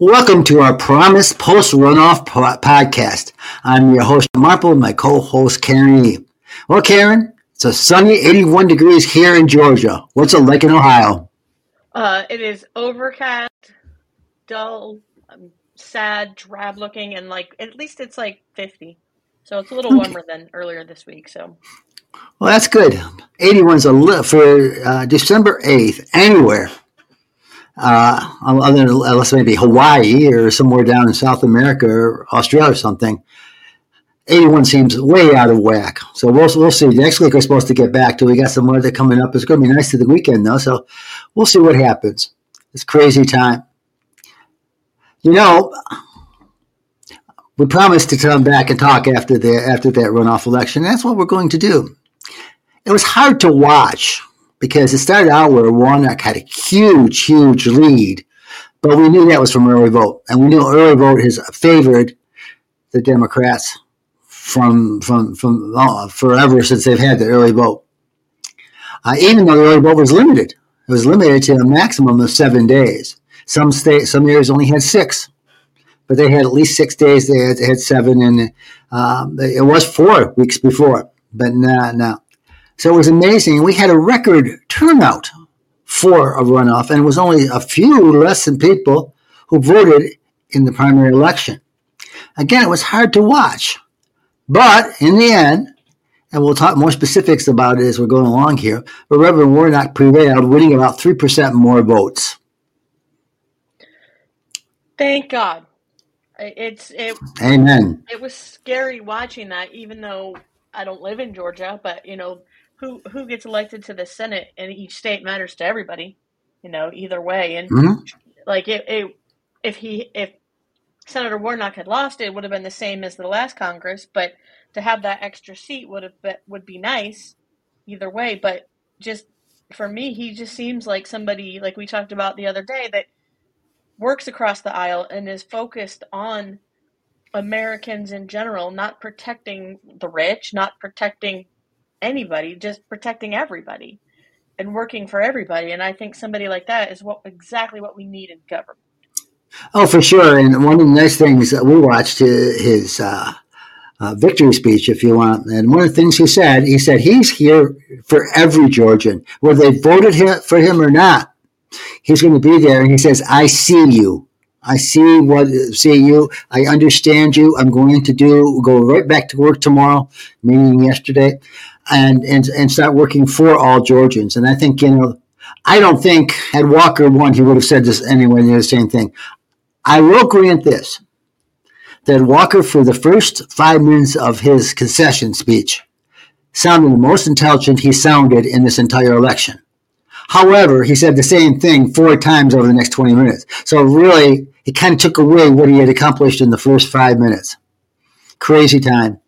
Welcome to our Promise Post Runoff podcast. I'm your host, Marple, my co-host, Karen E. Well, Karen, it's a sunny 81 degrees here in Georgia. What's it like in Ohio? Uh, it is overcast, dull, um, sad, drab looking, and like at least it's like 50. So it's a little warmer than earlier this week. So well, that's good. 81's a li- for uh, December 8th, anywhere. Uh, other than unless maybe Hawaii or somewhere down in South America or Australia or something, 81 seems way out of whack. So we'll, we'll see. Next week we're supposed to get back to. We got some weather coming up. It's going to be nice to the weekend though. So we'll see what happens. It's crazy time. You know, we promised to come back and talk after the after that runoff election. That's what we're going to do. It was hard to watch because it started out where Warnock had a huge, huge lead, but we knew that was from early vote, and we knew early vote has favored the Democrats from from from oh, forever since they've had the early vote. Uh, even though the early vote was limited, it was limited to a maximum of seven days. Some states, some areas only had six but they had at least six days. They had, had seven, and um, it was four weeks before, but no, no. So it was amazing. We had a record turnout for a runoff, and it was only a few less than people who voted in the primary election. Again, it was hard to watch, but in the end, and we'll talk more specifics about it as we're going along here, but Reverend Warnock prevailed, winning about 3% more votes. Thank God. It's it. Amen. It was scary watching that, even though I don't live in Georgia. But you know, who who gets elected to the Senate in each state matters to everybody. You know, either way, and mm-hmm. like it, it, if he if Senator Warnock had lost, it would have been the same as the last Congress. But to have that extra seat would have been, would be nice, either way. But just for me, he just seems like somebody like we talked about the other day that works across the aisle and is focused on Americans in general, not protecting the rich, not protecting anybody, just protecting everybody and working for everybody. And I think somebody like that is what exactly what we need in government. Oh, for sure. And one of the nice things that we watched his uh, uh, victory speech, if you want. And one of the things he said, he said he's here for every Georgian, whether they voted for him or not he's going to be there and he says i see you. I see what see you. I understand you. I'm going to do go right back to work tomorrow meaning yesterday and and, and start working for all georgians. And i think you know i don't think had walker won he would have said this anyway the same thing. I will grant this that walker for the first five minutes of his concession speech sounded the most intelligent he sounded in this entire election However, he said the same thing four times over the next 20 minutes. So really, he kind of took away what he had accomplished in the first five minutes. Crazy time.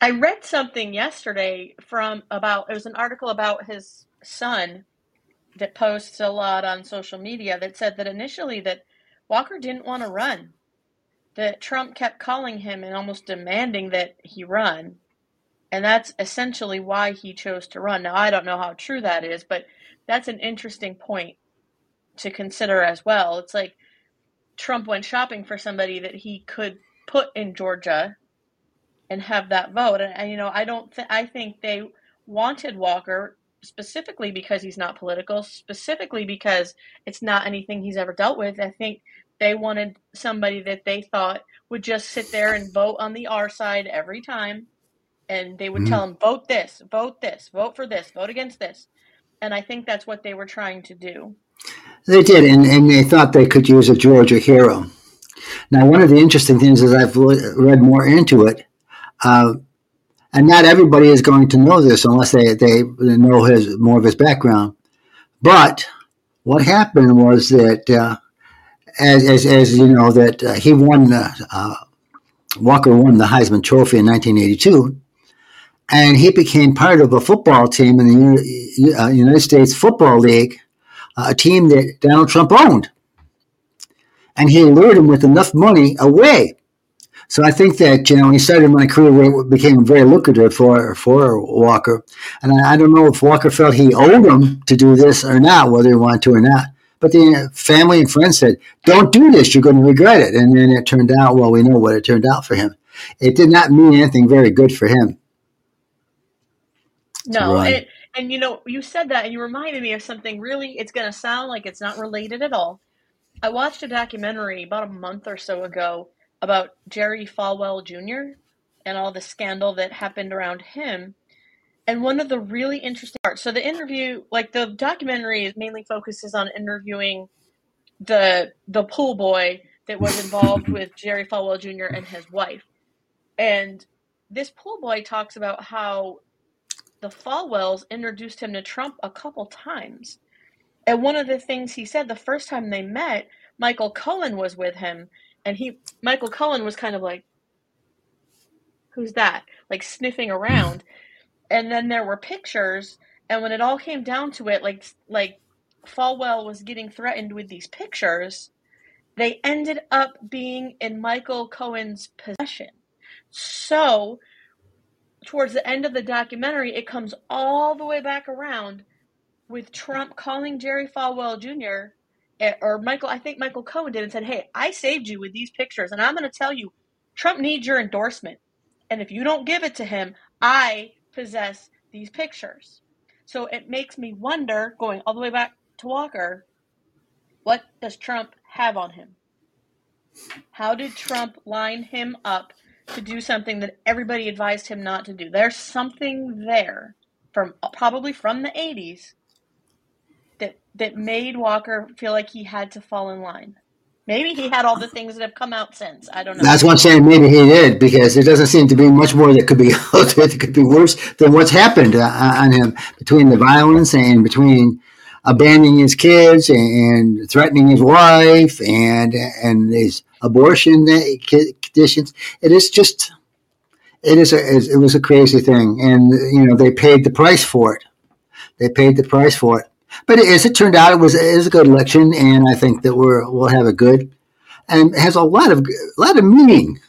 I read something yesterday from about, it was an article about his son that posts a lot on social media that said that initially that Walker didn't want to run. That Trump kept calling him and almost demanding that he run. And that's essentially why he chose to run. Now, I don't know how true that is, but that's an interesting point to consider as well. It's like Trump went shopping for somebody that he could put in Georgia and have that vote. And, and you know, I don't. Th- I think they wanted Walker specifically because he's not political, specifically because it's not anything he's ever dealt with. I think they wanted somebody that they thought would just sit there and vote on the R side every time. And they would mm-hmm. tell him, vote this, vote this, vote for this, vote against this and I think that's what they were trying to do. They did, and, and they thought they could use a Georgia hero. Now, one of the interesting things is I've read more into it, uh, and not everybody is going to know this unless they, they know his more of his background. But what happened was that, uh, as, as, as, you know, that uh, he won, uh, Walker won the Heisman Trophy in 1982, and he became part of a football team in the uh, United States Football League, uh, a team that Donald Trump owned. And he lured him with enough money away So I think that you know when he started my career, it became very lucrative for for Walker, and I, I, don't know if Walker felt he owed him to do this or not, whether he wanted to or not. But the family and friends said, "Don't do this; you're going to regret it." And then it turned out well. We know what it turned out for him. It did not mean anything very good for him. No, and, and you know, you said that, and you reminded me of something. Really, it's going to sound like it's not related at all. I watched a documentary about a month or so ago about Jerry Falwell Jr. and all the scandal that happened around him. And one of the really interesting parts, so the interview, like the documentary, mainly focuses on interviewing the the pool boy that was involved with Jerry Falwell Jr. and his wife. And this pool boy talks about how the Falwells introduced him to Trump a couple times. And one of the things he said the first time they met, Michael Cohen was with him, and he Michael Cohen was kind of like, "Who's that?" Like sniffing around, and then there were pictures, and when it all came down to it, like like Falwell was getting threatened with these pictures, they ended up being in Michael Cohen's possession. So, towards the end of the documentary, it comes all the way back around with Trump calling Jerry Falwell Jr. Eh, or Michael, I think Michael Cohen did, and said, Hey, I saved you with these pictures, and I'm going to tell you, Trump needs your endorsement. And if you don't give it to him, I possess these pictures. So it makes me wonder, going all the way back to Walker, what does Trump have on him? How did Trump line him up to do something that everybody advised him not to do? There's something there from probably from the 80s that that made Walker feel like he had to fall in line. Maybe he had all the things that have come out since. I don't know. That's what I'm saying. Maybe he did because there doesn't seem to be much more that could be that could be worse than what's happened uh, on him between the violence and between abandoning his kids and threatening his wife and and his abortion conditions. It is just it is a, it was a crazy thing, and you know they paid the price for it. They paid the price for it. But as it turned out, it was, it was a good election, and I think that we're, we'll have a good and has a lot of a lot of meaning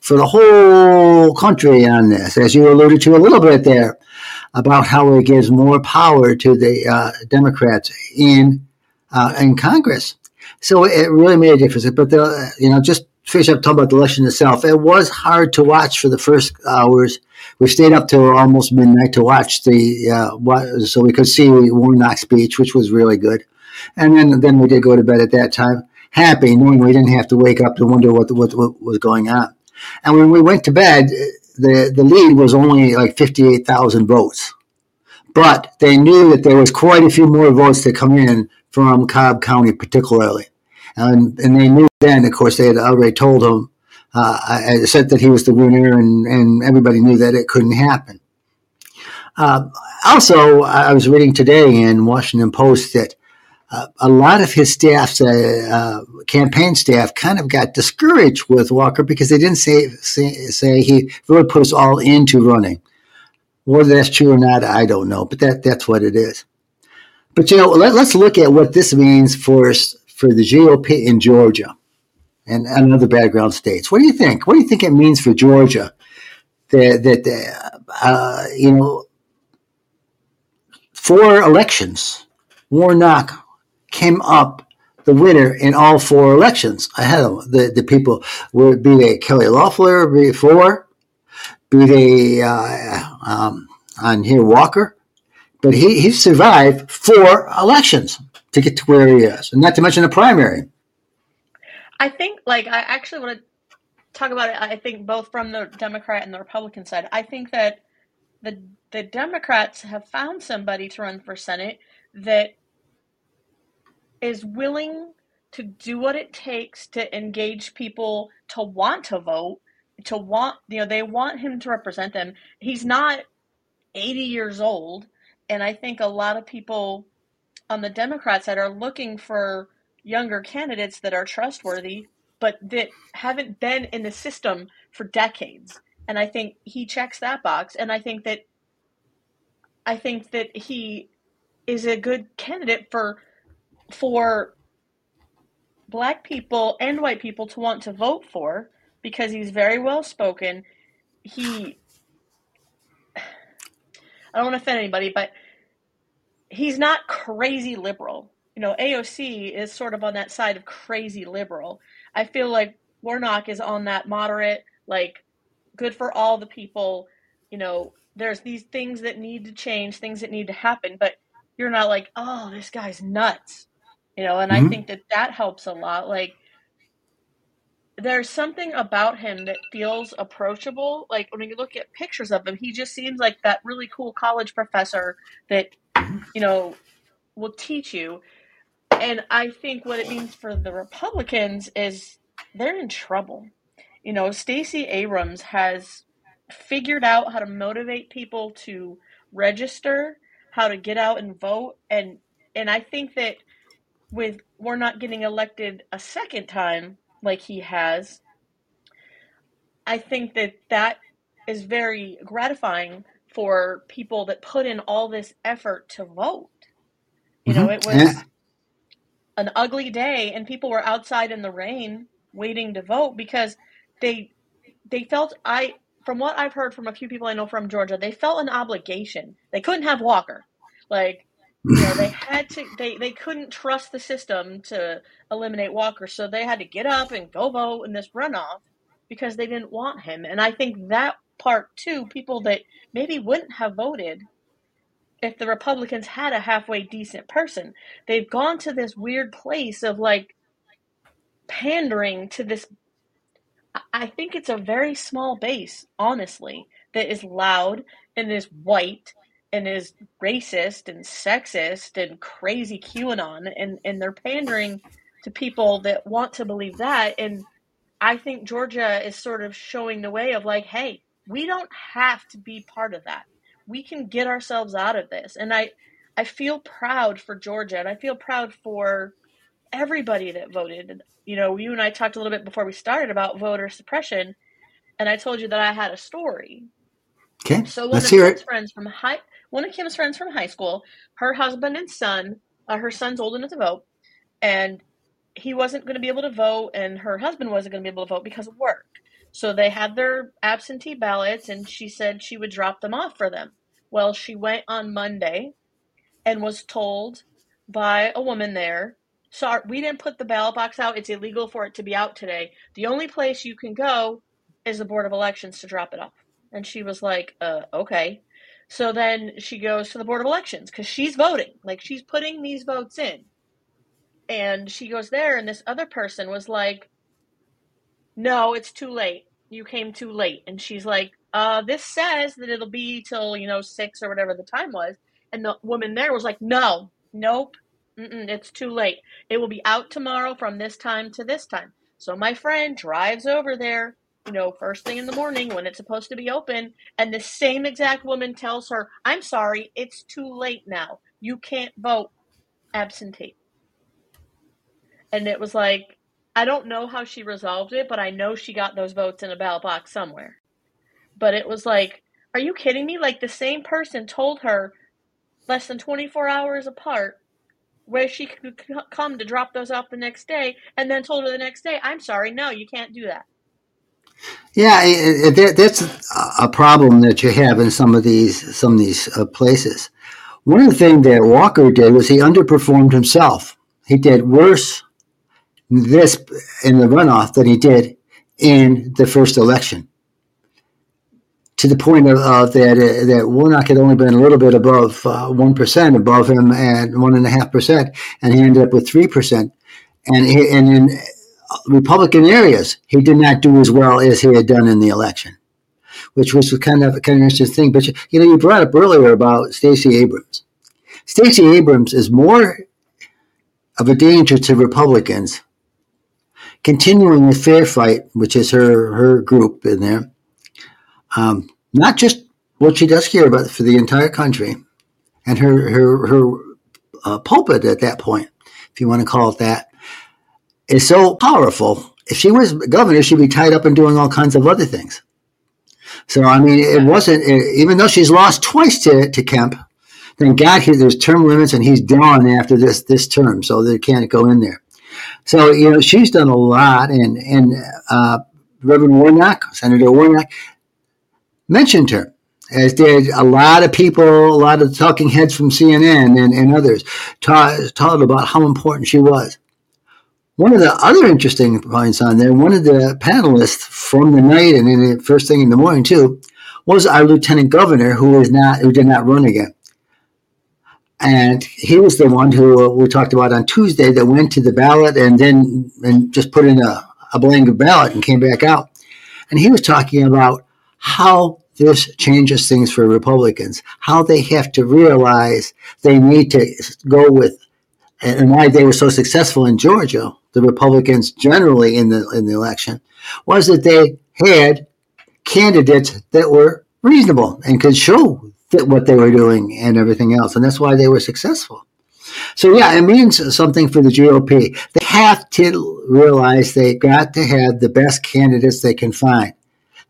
for the whole country on this, as you alluded to a little bit there about how it gives more power to the uh, Democrats in uh, in Congress. So it really made a difference. But the, you know, just finish up talking about the election itself. It was hard to watch for the first hours we stayed up till almost midnight to watch the uh, so we could see Warnock's speech, which was really good. And then then we did go to bed at that time, happy knowing we didn't have to wake up to wonder what what, what was going on. And when we went to bed, the the lead was only like fifty eight thousand votes, but they knew that there was quite a few more votes to come in from Cobb County, particularly. And, and they knew then, of course, they had already told him uh, I said that he was the winner, and, and everybody knew that it couldn't happen. Uh, also, I was reading today in Washington Post that uh, a lot of his staff's uh, uh, campaign staff kind of got discouraged with Walker because they didn't say, say, say he really put us all into running. Whether that's true or not, I don't know, but that that's what it is. But you know, let, us look at what this means for for the GOP in Georgia and, and other background states. What do you think? What do you think it means for Georgia that, that uh, you know, four elections, Warnock came up the winner in all four elections ahead of the, the people, would be they Kelly Loeffler before, be they uh, um, on here Walker, but he, he survived four elections to get to where he is, and not to mention the primary. I think, like, I actually want to talk about it. I think both from the Democrat and the Republican side. I think that the the Democrats have found somebody to run for Senate that is willing to do what it takes to engage people to want to vote, to want, you know, they want him to represent them. He's not 80 years old. And I think a lot of people on the Democrat side are looking for younger candidates that are trustworthy, but that haven't been in the system for decades. And I think he checks that box. And I think that I think that he is a good candidate for for black people and white people to want to vote for because he's very well spoken. He, I don't want to offend anybody, but he's not crazy liberal. You know, AOC is sort of on that side of crazy liberal. I feel like Warnock is on that moderate, like, good for all the people. You know, there's these things that need to change, things that need to happen, but you're not like, oh, this guy's nuts. You know, and mm-hmm. I think that that helps a lot. Like, there's something about him that feels approachable. Like when you look at pictures of him, he just seems like that really cool college professor that you know will teach you. And I think what it means for the Republicans is they're in trouble. You know, Stacey Abrams has figured out how to motivate people to register, how to get out and vote, and and I think that with we're not getting elected a second time like he has, I think that that is very gratifying for people that put in all this effort to vote. You mm-hmm. know, it was yeah. an ugly day and people were outside in the rain waiting to vote because they they felt I from what I've heard from a few people I know from Georgia, they felt an obligation. They couldn't have Walker. Like they had to they, they couldn't trust the system to eliminate Walker, so they had to get up and go vote in this runoff because they didn't want him. And I think that part too, people that maybe wouldn't have voted if the Republicans had a halfway decent person. They've gone to this weird place of like pandering to this I think it's a very small base, honestly, that is loud and is white and is racist and sexist and crazy QAnon and, and they're pandering to people that want to believe that. And I think Georgia is sort of showing the way of like, hey, we don't have to be part of that. We can get ourselves out of this. And I I feel proud for Georgia and I feel proud for everybody that voted. You know, you and I talked a little bit before we started about voter suppression, and I told you that I had a story. Okay, so one let's of hear it. friends from high, one of Kim's friends from high school, her husband and son, uh, her son's old enough to vote, and he wasn't going to be able to vote, and her husband wasn't going to be able to vote because of work. So they had their absentee ballots, and she said she would drop them off for them. Well, she went on Monday and was told by a woman there sorry, we didn't put the ballot box out. It's illegal for it to be out today. The only place you can go is the Board of Elections to drop it off. And she was like, uh, okay. So then she goes to the Board of Elections because she's voting. Like she's putting these votes in. And she goes there, and this other person was like, no, it's too late. You came too late. And she's like, uh, this says that it'll be till, you know, six or whatever the time was. And the woman there was like, no, nope, it's too late. It will be out tomorrow from this time to this time. So my friend drives over there, you know, first thing in the morning when it's supposed to be open, and the same exact woman tells her, I'm sorry, it's too late now. You can't vote absentee. And it was like, I don't know how she resolved it, but I know she got those votes in a ballot box somewhere. But it was like, are you kidding me? Like the same person told her less than 24 hours apart where she could come to drop those off the next day and then told her the next day, I'm sorry, no, you can't do that. Yeah, it, that's a problem that you have in some of these some of these uh, places. One of the things that Walker did was he underperformed himself. He did worse this in the runoff than he did in the first election to the point of that uh, that Warnock had only been a little bit above uh, one above him at one and a half percent, and he ended up with three percent. And and in Republican areas, he did not do as well as he had done in the election, which was kind of kind of interesting thing. But you, you know, you brought up earlier about Stacey Abrams. Stacey Abrams is more of a danger to Republicans. Continuing the Fair Fight, which is her her group in there, um, not just what she does here, but for the entire country. And her her her uh, pulpit at that point, if you want to call it that, is so powerful. If she was governor, she'd be tied up in doing all kinds of other things. So I mean, it wasn't even though she's lost twice to, to Kemp. thank God, there's term limits, and he's done after this this term, so they can't go in there. So you know, she's done a lot, and and uh, Reverend Warnock, Senator Warnock, mentioned her, as did a lot of people, a lot of talking heads from CNN and, and others, talked about how important she was. One of the other interesting points on there, one of the panelists from the night and in the first thing in the morning too, was our lieutenant governor, who is not who did not run again. And he was the one who uh, we talked about on Tuesday that went to the ballot and then and just put in a, a blank ballot and came back out. And he was talking about how this changes things for Republicans, how they have to realize they need to go with, and why they were so successful in Georgia, the Republicans generally in the in the election, was that they had candidates that were reasonable and could show that what they were doing and everything else. And that's why they were successful. So, yeah, it means something for the GOP. They have to realize they got to have the best candidates they can find.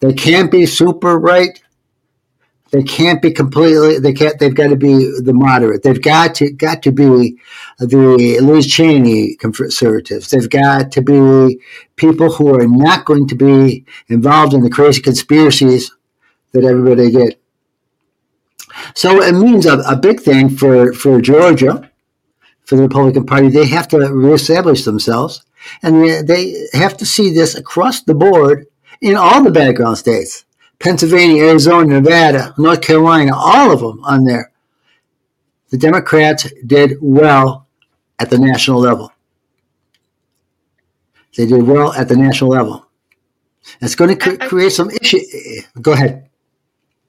They can't be super right. They can't be completely. They can't. They've got to be the moderate. They've got to got to be the Liz Cheney conservatives. They've got to be people who are not going to be involved in the crazy conspiracies that everybody did. So it means a, a big thing for, for Georgia, for the Republican Party. They have to reestablish themselves, and they have to see this across the board in all the background states Pennsylvania, Arizona, Nevada, North Carolina, all of them on there. The Democrats did well at the national level. They did well at the national level. It's going to cre- create some issue. Go ahead.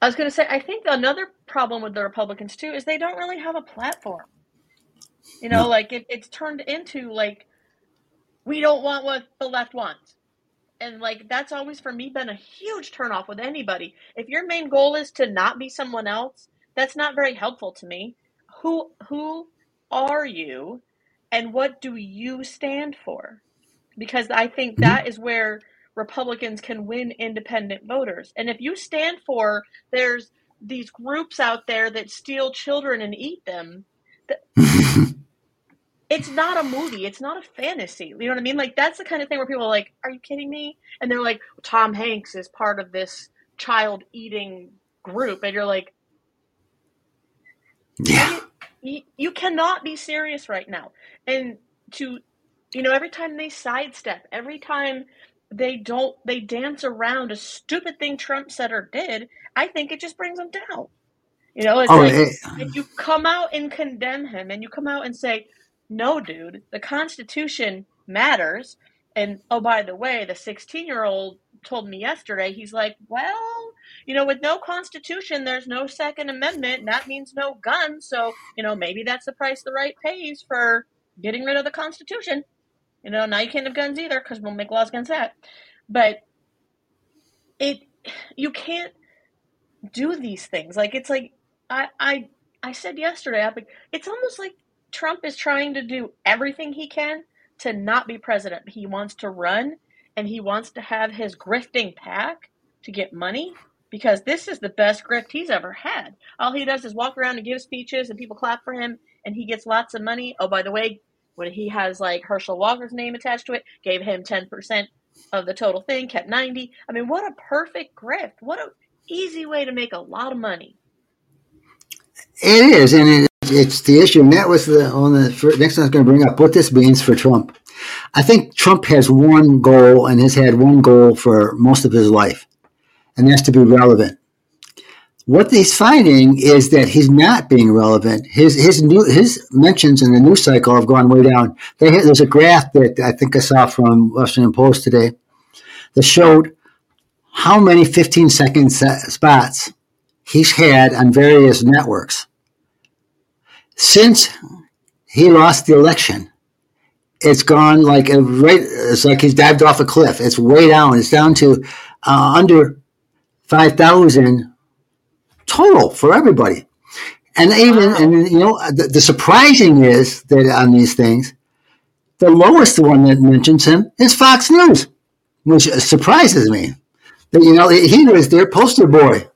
I was going to say, I think another problem with the Republicans too is they don't really have a platform. You know, no. like it, it's turned into like we don't want what the left wants. And like that's always for me been a huge turnoff with anybody. If your main goal is to not be someone else, that's not very helpful to me. Who who are you and what do you stand for? Because I think mm-hmm. that is where Republicans can win independent voters. And if you stand for there's these groups out there that steal children and eat them, it's not a movie. It's not a fantasy. You know what I mean? Like that's the kind of thing where people are like, "Are you kidding me?" And they're like, "Tom Hanks is part of this child eating group," and you're like, "Yeah." You, you cannot be serious right now. And to you know, every time they sidestep, every time they don't they dance around a stupid thing Trump said or did, I think it just brings them down. You know, it's oh, like it, if you come out and condemn him and you come out and say, No, dude, the Constitution matters. And oh by the way, the sixteen year old told me yesterday, he's like, Well, you know, with no constitution there's no second amendment, and that means no guns, so, you know, maybe that's the price the right pays for getting rid of the Constitution. You know, now you can't have guns either because we'll make laws against that. But it, you can't do these things. Like it's like I I I said yesterday. I'm like it's almost like Trump is trying to do everything he can to not be president. He wants to run and he wants to have his grifting pack to get money because this is the best grift he's ever had. All he does is walk around and give speeches and people clap for him and he gets lots of money. Oh, by the way, when he has like Herschel Walker's name attached to it, gave him 10% of the total thing, kept 90. I mean, what a perfect grift. What a easy way to make a lot of money. It is, and it, it's the issue. And that was the on the first, next one I was going to bring up what this means for Trump. I think Trump has one goal and has had one goal for most of his life, and that's to be relevant what he's finding is that he's not being relevant. His his new his mentions in the news cycle have gone way down. They, there's a graph that I think I saw from Washington Post today that showed how many 15 second spots he's had on various networks since he lost the election. It's gone like a right. It's like he's dived off a cliff. It's way down. It's down to uh, under five thousand total for everybody. And even, wow. and you know, the, the, surprising is that on these things, the lowest one that mentions him is Fox News, which surprises me. That, you know, he was their poster boy.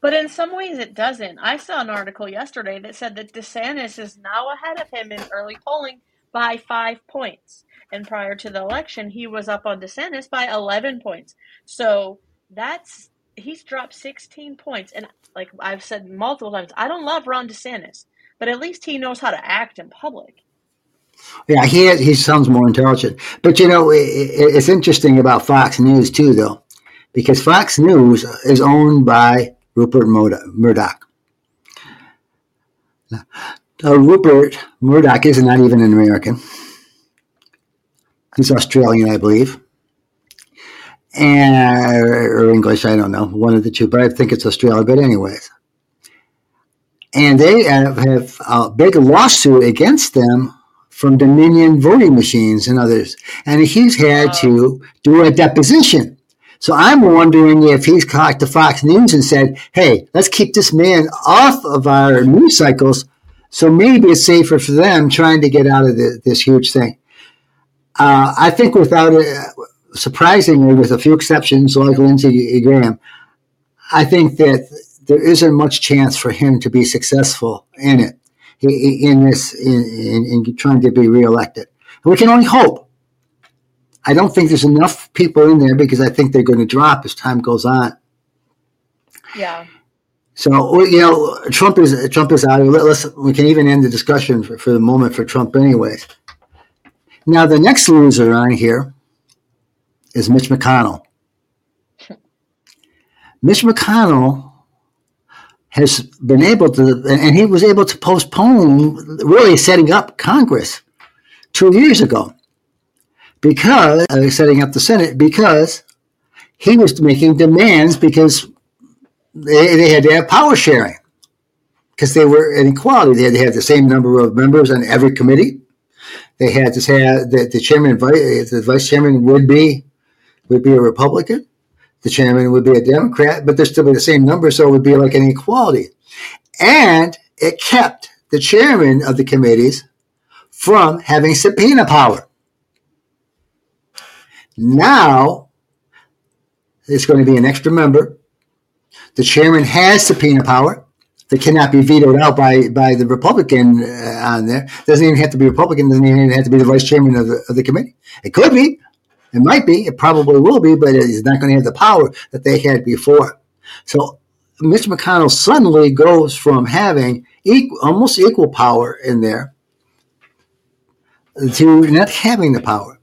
But in some ways, it doesn't. I saw an article yesterday that said that DeSantis is now ahead of him in early polling by five points. And prior to the election, he was up on DeSantis by 11 points. So that's, he's dropped 16 points. And like I've said multiple times, I don't love Ron DeSantis, but at least he knows how to act in public. Yeah, he he sounds more intelligent. But you know, it, it's interesting about Fox News too, though, because Fox News is owned by Rupert Murdoch. Uh, Rupert Murdoch is not even an American. He's Australian, I believe. And, or English, I don't know, one of the two, but I think it's Australia. But, anyways. And they have, have a big lawsuit against them from Dominion voting machines and others. And he's had to do a deposition. So I'm wondering if he's talked to Fox News and said, hey, let's keep this man off of our news cycles so maybe it's safer for them trying to get out of the, this huge thing. Uh, I think without it, surprisingly, with a few exceptions like Lindsey Graham, I think that there isn't much chance for him to be successful in it, in this, in, in, in trying to be reelected. We can only hope. I don't think there's enough people in there because I think they're going to drop as time goes on. Yeah. So you know, Trump is Trump is out. Let's we can even end the discussion for, for the moment for Trump, anyways. Now the next loser on here is Mitch McConnell. Mitch McConnell has been able to, and he was able to postpone really setting up Congress two years ago because uh, setting up the Senate because he was making demands because they, they had to have power sharing because they were an equality. They had to have the same number of members on every committee. They had to have that the chairman, the vice chairman would be would be a Republican. The chairman would be a Democrat, but there still be the same number, so it would be like an equality. And it kept the chairman of the committees from having subpoena power. Now, it's going to be an extra member the chairman has subpoena power that cannot be vetoed out by, by the Republican uh, on there. Doesn't even have to be Republican. Doesn't even have to be the vice chairman of the, of the committee. It could be. It might be. It probably will be, but it's not going to have the power that they had before. So Mitch McConnell suddenly goes from having equal, almost equal power in there to not having the power.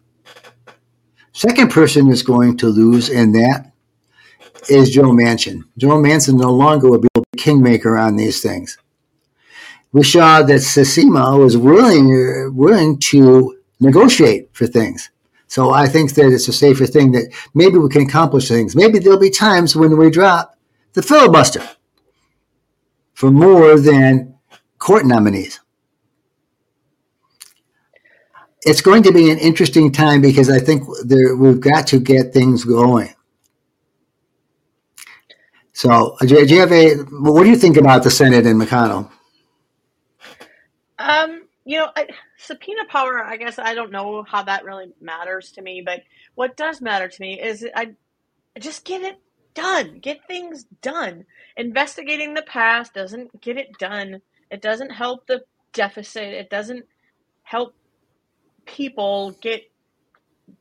Second person is going to lose in that is Joe Manchin. Joe Manchin no longer will be a kingmaker on these things. We saw that Sinema was willing willing to negotiate for things. So I think that it's a safer thing that maybe we can accomplish things. Maybe there'll be times when we drop the filibuster for more than court nominees. It's going to be an interesting time because I think there, we've got to get things going. So, do you have a? What do you think about the Senate and McConnell? Um, you know, I, subpoena power. I guess I don't know how that really matters to me, but what does matter to me is I just get it done. Get things done. Investigating the past doesn't get it done. It doesn't help the deficit. It doesn't help people get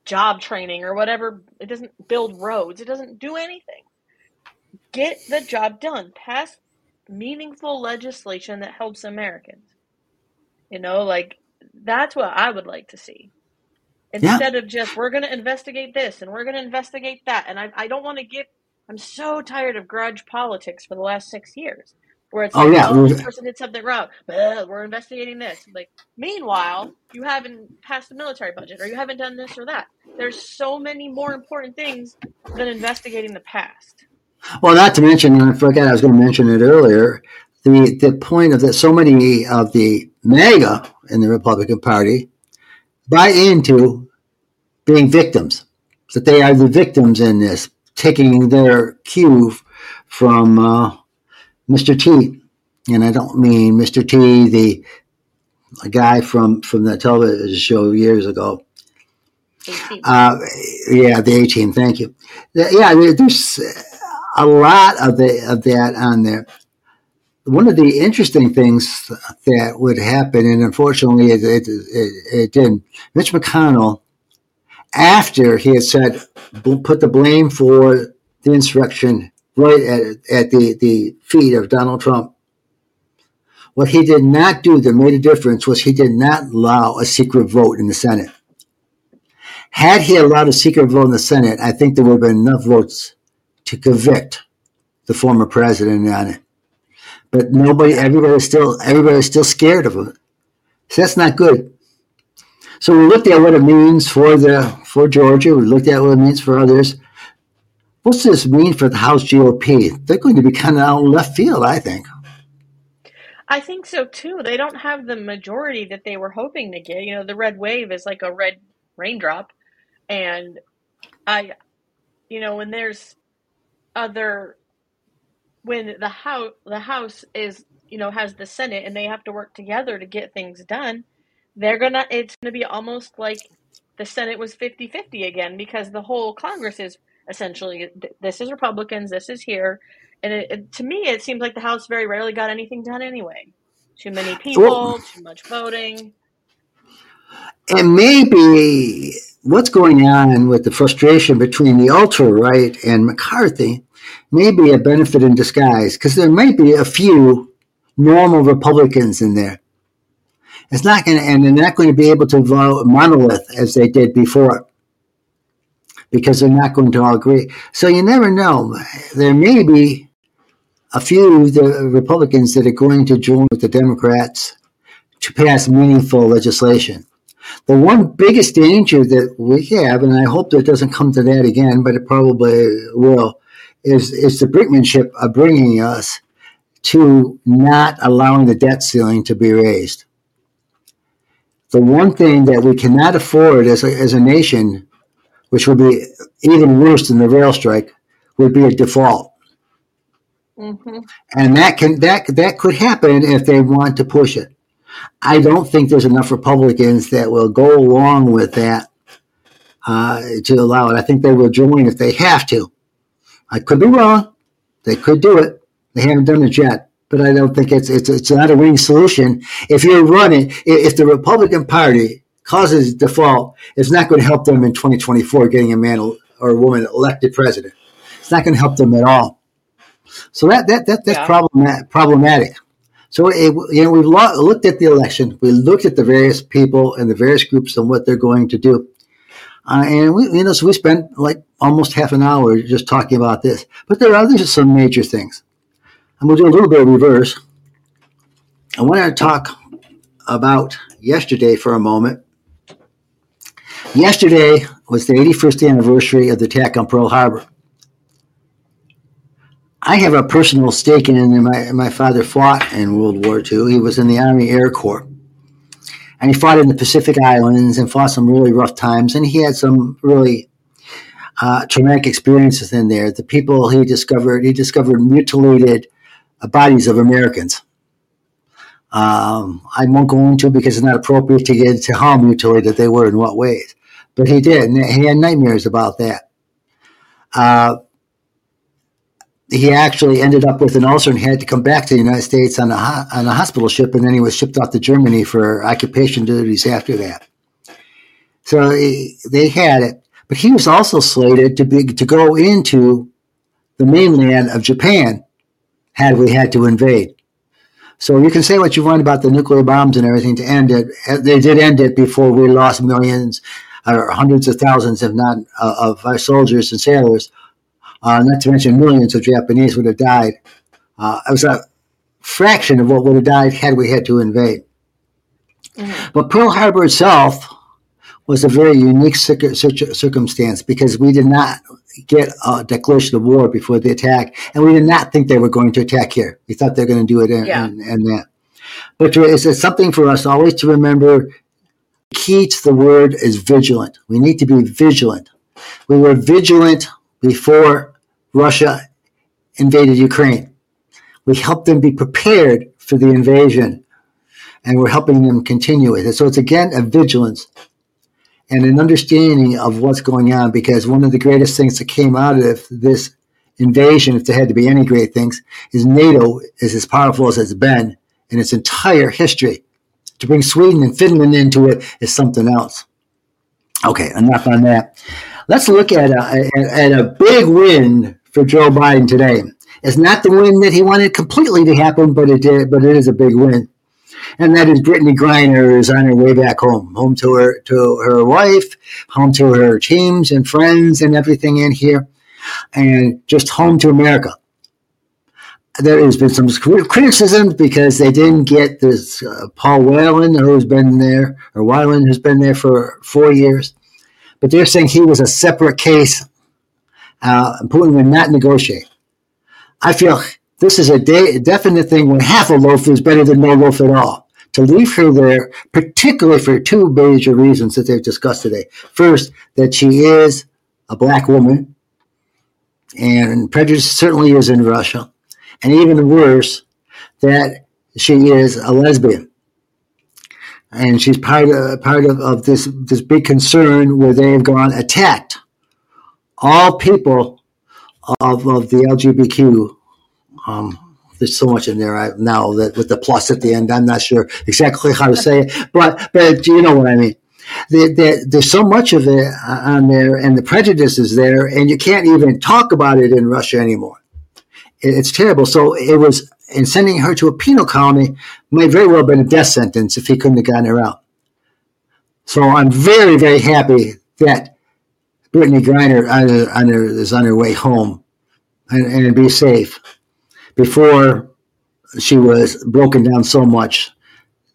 job training or whatever. It doesn't build roads. It doesn't do anything get the job done. Pass meaningful legislation that helps Americans. You know, like that's what I would like to see. Instead yeah. of just we're going to investigate this and we're going to investigate that, and I, I don't want to get. I'm so tired of grudge politics for the last six years, where it's oh, like, yeah. oh, this person did something wrong, but we're investigating this. Like, meanwhile, you haven't passed the military budget, or you haven't done this or that. There's so many more important things than investigating the past. Well, not to mention, I forgot I was going to mention it earlier. The the point of that so many of the MAGA in the Republican Party buy into being victims, that they are the victims in this, taking their cue from uh, Mr. T. And I don't mean Mr. T, the a guy from from the television show years ago. Uh, yeah, the A team. Thank you. Yeah, there's a lot of the of that on there. one of the interesting things that would happen, and unfortunately it, it, it, it didn't, Mitch McConnell, after he had said, put the blame for the insurrection right at, at the, the feet of Donald Trump, what he did not do that made a difference was he did not allow a secret vote in the Senate. Had he allowed a secret vote in the Senate, I think there would have been enough votes to convict the former president on it. But nobody, everybody's still, everybody's still scared of him. So that's not good. So we looked at what it means for the for Georgia. We looked at what it means for others. What's this mean for the House GOP? They're going to be kind of out left field, I think. I think so too. They don't have the majority that they were hoping to get. You know, the red wave is like a red raindrop and I, you know, when there's other, when the house the house is you know has the Senate and they have to work together to get things done, they're gonna it's gonna be almost like the Senate was 50-50 again because the whole Congress is essentially this is Republicans, this is here, and it, it, to me it seems like the House very rarely got anything done anyway. Too many people, well, too much voting. And maybe what's going on with the frustration between the ultra right and McCarthy may be a benefit in disguise because there might be a few normal Republicans in there. It's not going to, and they're not going to be able to vote monolith as they did before because they're not going to all agree. So you never know. There may be a few the Republicans that are going to join with the Democrats to pass meaningful legislation. The one biggest danger that we have, and I hope that doesn't come to that again, but it probably will, is, is the brinkmanship of bringing us to not allowing the debt ceiling to be raised. The one thing that we cannot afford as a, as a nation, which would be even worse than the rail strike, would be a default. Mm-hmm. And that can that that could happen if they want to push it. I don't think there's enough Republicans that will go along with that uh, to allow it. I think they will join if they have to. I could be wrong. They could do it. They haven't done it yet, but I don't think it's it's it's not a winning solution. If you're running, if the Republican Party causes default, it's not going to help them in 2024 getting a man or a woman elected president. It's not going to help them at all. So that that, that that's yeah. problematic. So it, you know, we've looked at the election. We looked at the various people and the various groups and what they're going to do. Uh, and we, you know, so we spent like almost half an hour just talking about this. But there are other some major things. I'm going to do a little bit of reverse. I want to talk about yesterday for a moment. Yesterday was the 81st anniversary of the attack on Pearl Harbor. I have a personal stake in it. My, my father fought in World War II. He was in the Army Air Corps. And he fought in the Pacific Islands and fought some really rough times. And he had some really uh, traumatic experiences in there. The people he discovered, he discovered mutilated uh, bodies of Americans. Um, I won't go into because it's not appropriate to get to how mutilated they were in what ways. But he did, and he had nightmares about that. Uh, he actually ended up with an ulcer and had to come back to the United States on a on a hospital ship, and then he was shipped off to Germany for occupation duties after that. So he, they had it, but he was also slated to be to go into the mainland of Japan had we had to invade. So you can say what you want about the nuclear bombs and everything to end it. They did end it before we lost millions or hundreds of thousands, if not, uh, of our soldiers and sailors uh, not to mention millions of Japanese would have died. Uh, it was a fraction of what would have died had we had to invade. Mm-hmm. But Pearl Harbor itself was a very unique circumstance because we did not get a declaration of war before the attack, and we did not think they were going to attack here. We thought they were going to do it in and yeah. that. But it's something for us always to remember. Key to the word is vigilant. We need to be vigilant. We were vigilant before Russia invaded Ukraine. We helped them be prepared for the invasion, and we're helping them continue with it. So it's again a vigilance and an understanding of what's going on because one of the greatest things that came out of this invasion, if there had to be any great things, is NATO is as powerful as it's been in its entire history. To bring Sweden and Finland into it is something else. Okay, enough on that. Let's look at a, at a big win for Joe Biden today. It's not the win that he wanted completely to happen, but it did. But it is a big win, and that is Brittney Griner is on her way back home, home to her to her wife, home to her teams and friends and everything in here, and just home to America. There has been some criticism because they didn't get this uh, Paul Whelan, who's been there, or Weiland, who's been there for four years, but they're saying he was a separate case. Uh, Putin would not negotiate. I feel this is a de- definite thing when half a loaf is better than no loaf at all. To leave her there, particularly for two major reasons that they've discussed today. First, that she is a black woman, and prejudice certainly is in Russia. And even worse, that she is a lesbian. And she's part of, part of, of this, this big concern where they have gone attacked all people of, of the LGBTQ. Um, there's so much in there now that with the plus at the end, I'm not sure exactly how to say it, but but you know what I mean. The, the, there's so much of it on there, and the prejudice is there, and you can't even talk about it in Russia anymore. It, it's terrible. So it was, in sending her to a penal colony, might very well have been a death sentence if he couldn't have gotten her out. So I'm very, very happy that Brittney Griner is on her way home and, and be safe before she was broken down so much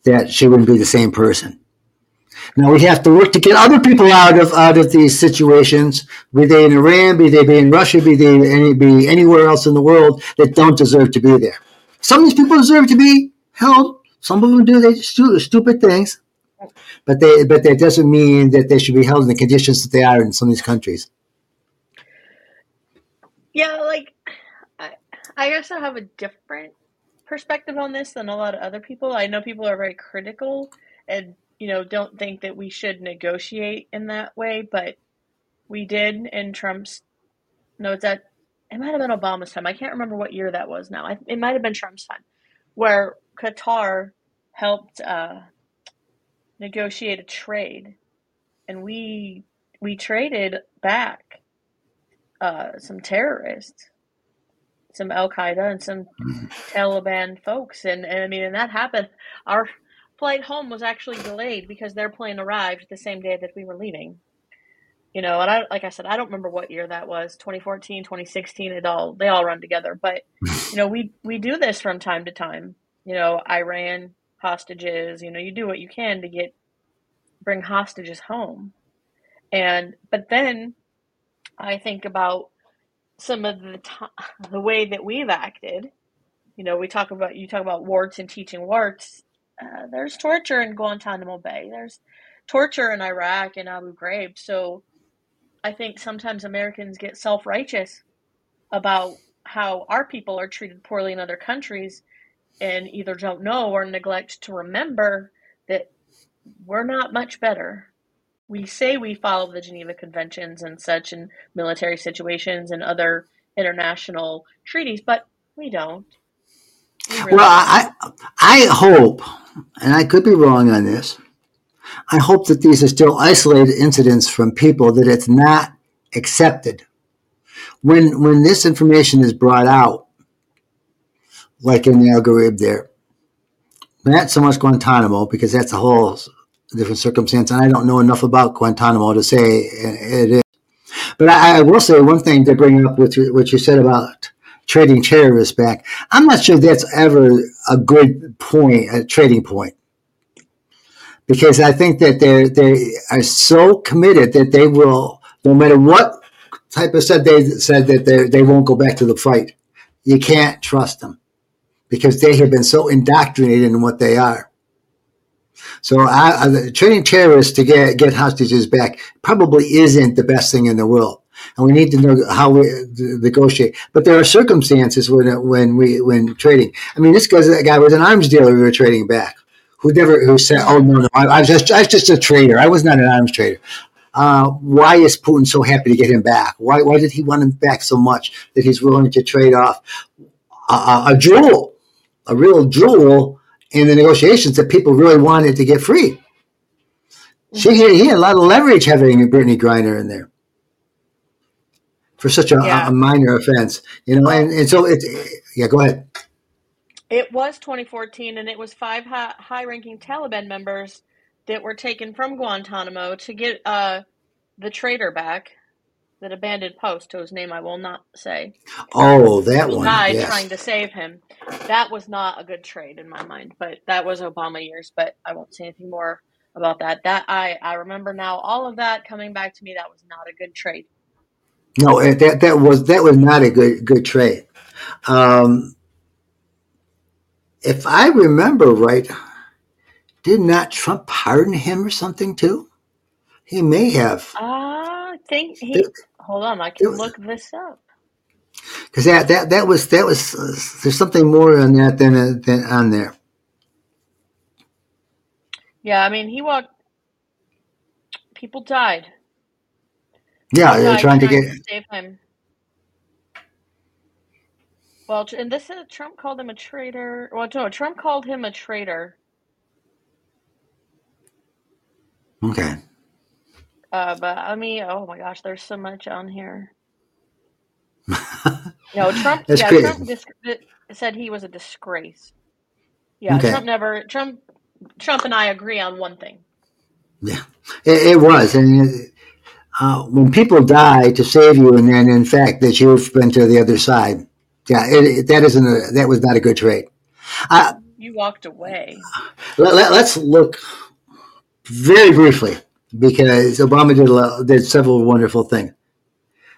that she wouldn't be the same person. Now we have to work to get other people out of out of these situations, be they in Iran, be they be in Russia, be they any, be anywhere else in the world that don't deserve to be there. Some of these people deserve to be held. Some of them do they do stupid things but they but that doesn't mean that they should be held in the conditions that they are in some of these countries. Yeah, like I, I I have a different perspective on this than a lot of other people. I know people are very critical and you know don't think that we should negotiate in that way, but we did in Trump's. No, it's that it might have been Obama's time. I can't remember what year that was now. I, it might have been Trump's time, where Qatar helped uh, negotiate a trade, and we we traded back uh, some terrorists, some Al Qaeda, and some Taliban folks, and, and I mean, and that happened. Our flight home was actually delayed because their plane arrived the same day that we were leaving. You know, and I like I said, I don't remember what year that was, 2014, 2016, it all they all run together. But you know, we we do this from time to time. You know, Iran hostages. You know, you do what you can to get bring hostages home. And but then I think about some of the t- the way that we've acted. You know, we talk about you talk about warts and teaching warts. Uh, there's torture in Guantanamo Bay. There's torture in Iraq and Abu Ghraib. So I think sometimes Americans get self righteous about how our people are treated poorly in other countries and either don't know or neglect to remember that we're not much better. We say we follow the Geneva Conventions and such in military situations and other international treaties, but we don't. Well, I I hope, and I could be wrong on this. I hope that these are still isolated incidents from people that it's not accepted. When when this information is brought out, like in the Ghraib there, not so much Guantanamo because that's a whole different circumstance, and I don't know enough about Guantanamo to say it is. But I, I will say one thing to bring up with what you said about trading terrorists back. I'm not sure that's ever a good point, a trading point, because I think that they they are so committed that they will, no matter what type of said they said that they they won't go back to the fight. You can't trust them because they have been so indoctrinated in what they are. So uh, trading terrorists to get, get hostages back probably isn't the best thing in the world. And we need to know how we negotiate. But there are circumstances when, when we, when trading. I mean, this guy's a guy was an arms dealer we were trading back who never, who said, oh, no, no, I, I was just, I was just a trader. I was not an arms trader. uh, why is Putin so happy to get him back? Why, why did he want him back so much that he's willing to trade off a, a jewel, a real jewel in the negotiations that people really wanted to get free? She he had a lot of leverage having Brittney Griner in there for such a, yeah. a minor offense, you know. And, and so it, yeah, go ahead. It was 2014, and it was five high-ranking Taliban members that were taken from Guantanamo to get uh, the traitor back, that abandoned post, whose name I will not say. Oh, that one. Died yes. trying to save him. That was not a good trade in my mind, but that was Obama years. But I won't say anything more about that. That I I remember now. All of that coming back to me. That was not a good trade. No, that that was that was not a good good trade. Um, if I remember right, did not Trump pardon him or something too? He may have. Uh, I think he. Hold on, I can it, look this up. Because that, that that was that was uh, there's something more on that than uh, than on there. Yeah, I mean he walked. People died. Yeah, they're trying, trying, to get save him. Well, and this is Trump called him a traitor. Well, no, Trump called him a traitor. Okay. Uh, but I mean, oh my gosh, there's so much on here. no, Trump. yeah, crazy. Trump dis- said he was a disgrace. Yeah, okay. Trump never. Trump. Trump and I agree on one thing. Yeah, it, it was, and uh, when people die to save you, and then in fact that you've been to the other side, yeah, it, it, that isn't a, that was not a good trade. Uh, you walked away. Let, let, look very briefly because Obama did did several wonderful things.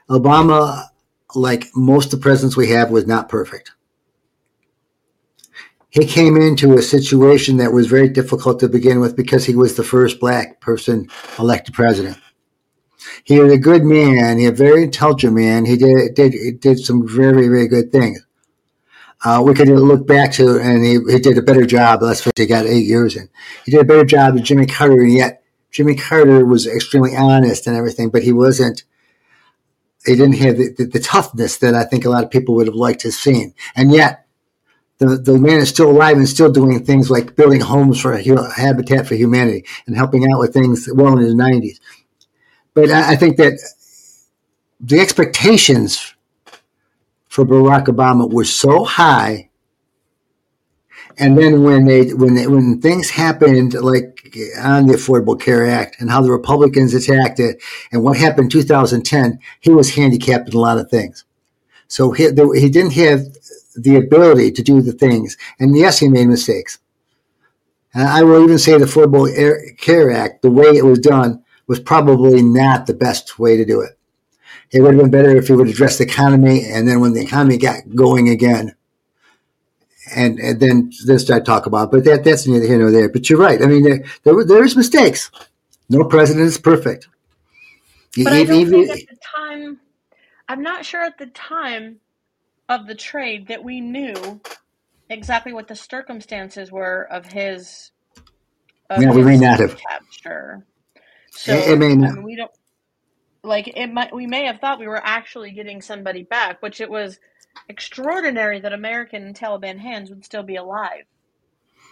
Obama, like most of the presidents we have, was not perfect. He came into a situation that was very difficult to begin with because he was the first black person elected president. He was a good man. He a very intelligent man. He did did did some very very good things. Uh, we could look back to, and he, he did a better job. Let's face he got eight years in. He did a better job than Jimmy Carter, and yet Jimmy Carter was extremely honest and everything, but he wasn't. He didn't have the, the, the toughness that I think a lot of people would have liked to have seen, and yet the, the man is still alive and still doing things like building homes for Habitat for Humanity and helping out with things well in his 90s. But I, I think that the expectations for Barack Obama were so high. And then when they when they, when things happened like on the Affordable Care Act and how the Republicans attacked it and what happened in 2010, he was handicapped in a lot of things. So he, he didn't have the ability to do the things. And yes, he made mistakes. And I will even say the Affordable Care Act, the way it was done, was probably not the best way to do it. It would have been better if he would address the economy, and then when the economy got going again, and, and then then start talk about. It. But that that's neither here nor there. But you're right. I mean, there there, there is mistakes. No president is perfect. But I don't think at the time. I'm not sure at the time of the trade that we knew exactly what the circumstances were of his. Of yeah, we may not have capture. So may not. I mean, we don't like it might we may have thought we were actually getting somebody back, which it was extraordinary that American Taliban hands would still be alive.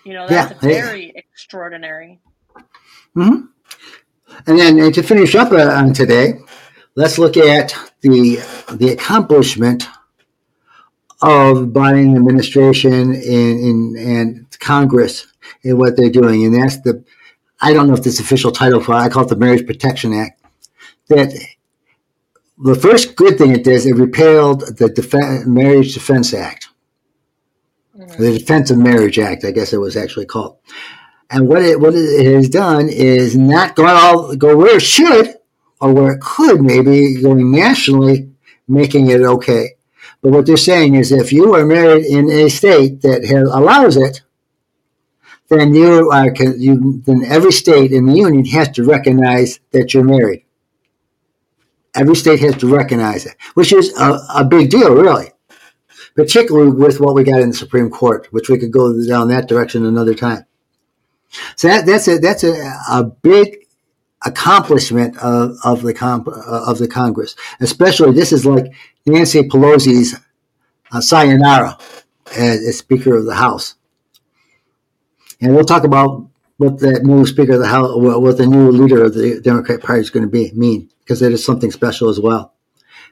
You know, that's yeah, very extraordinary. hmm And then and to finish up uh, on today, let's look at the the accomplishment of Biden administration and, in and Congress and what they're doing, and that's the I don't know if this official title for I call it the Marriage Protection Act. That the first good thing it does, it repealed the Def- Marriage Defense Act, the Defense of Marriage Act, I guess it was actually called. And what it what it has done is not go all go where it should or where it could maybe going nationally, making it okay. But what they're saying is if you are married in a state that has, allows it, then you are you then every state in the union has to recognize that you're married. Every state has to recognize it, which is a, a big deal, really. Particularly with what we got in the Supreme Court, which we could go down that direction another time. So that, that's a that's a, a big accomplishment of, of the comp, uh, of the Congress. Especially, this is like Nancy Pelosi's uh, sayonara as, as Speaker of the House. And we'll talk about what that new Speaker of the House, what the new leader of the Democratic Party is going to be mean, because it is something special as well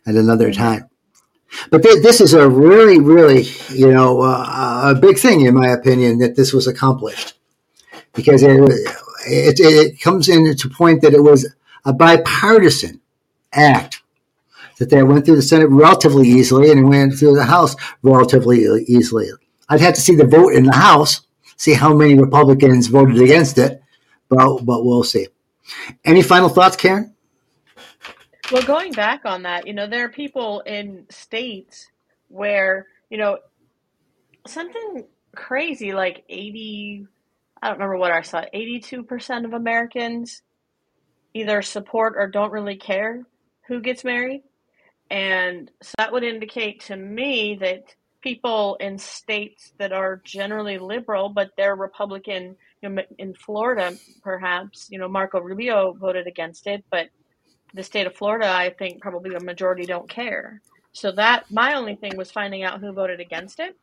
at another time. But th- this is a really, really, you know, uh, a big thing in my opinion that this was accomplished because it, it, it comes in to point that it was a bipartisan act that they went through the Senate relatively easily and went through the House relatively easily. I'd have to see the vote in the House, see how many Republicans voted against it, but, but we'll see. Any final thoughts, Karen? Well, going back on that, you know, there are people in states where, you know, something crazy like 80, I don't remember what I saw, 82% of Americans either support or don't really care who gets married. And so that would indicate to me that people in states that are generally liberal, but they're Republican, you know, in Florida, perhaps, you know, Marco Rubio voted against it, but the state of Florida, I think probably a majority don't care. So that my only thing was finding out who voted against it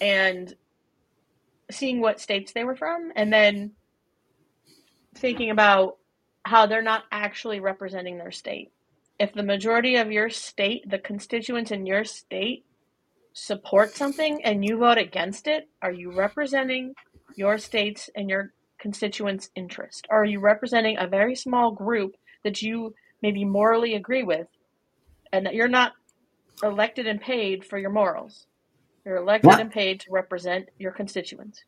and seeing what states they were from and then thinking about how they're not actually representing their state. If the majority of your state, the constituents in your state support something and you vote against it, are you representing your state's and your constituents' interest? Or are you representing a very small group that you maybe morally agree with, and that you're not elected and paid for your morals. You're elected and paid to represent your constituents.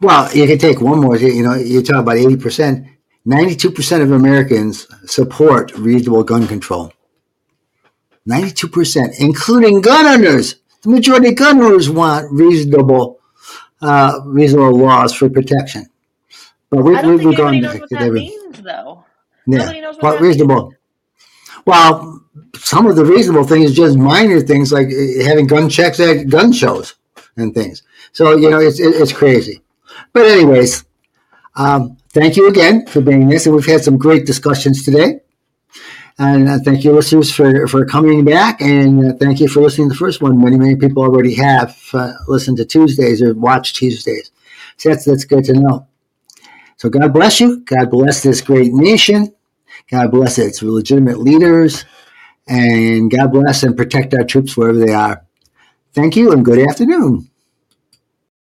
Well, you can take one more. You know, you talk about eighty percent. Ninety-two percent of Americans support reasonable gun control. Ninety-two percent, including gun owners. The majority of gun owners want reasonable, uh, reasonable laws for protection. But we, I don't we, think anybody knows what that means, though. Yeah. Nobody knows what, what reasonable. Means. Well, some of the reasonable things is just minor things like eh, having gun checks at gun shows and things. So you know, it's it's crazy. But anyways, um, thank you again for being this, and we've had some great discussions today. And uh, thank you, listeners, for, for coming back. And uh, thank you for listening to the first one. Many, many people already have uh, listened to Tuesdays or watched Tuesdays. So that's, that's good to know. So God bless you. God bless this great nation. God bless its legitimate leaders. And God bless and protect our troops wherever they are. Thank you and good afternoon.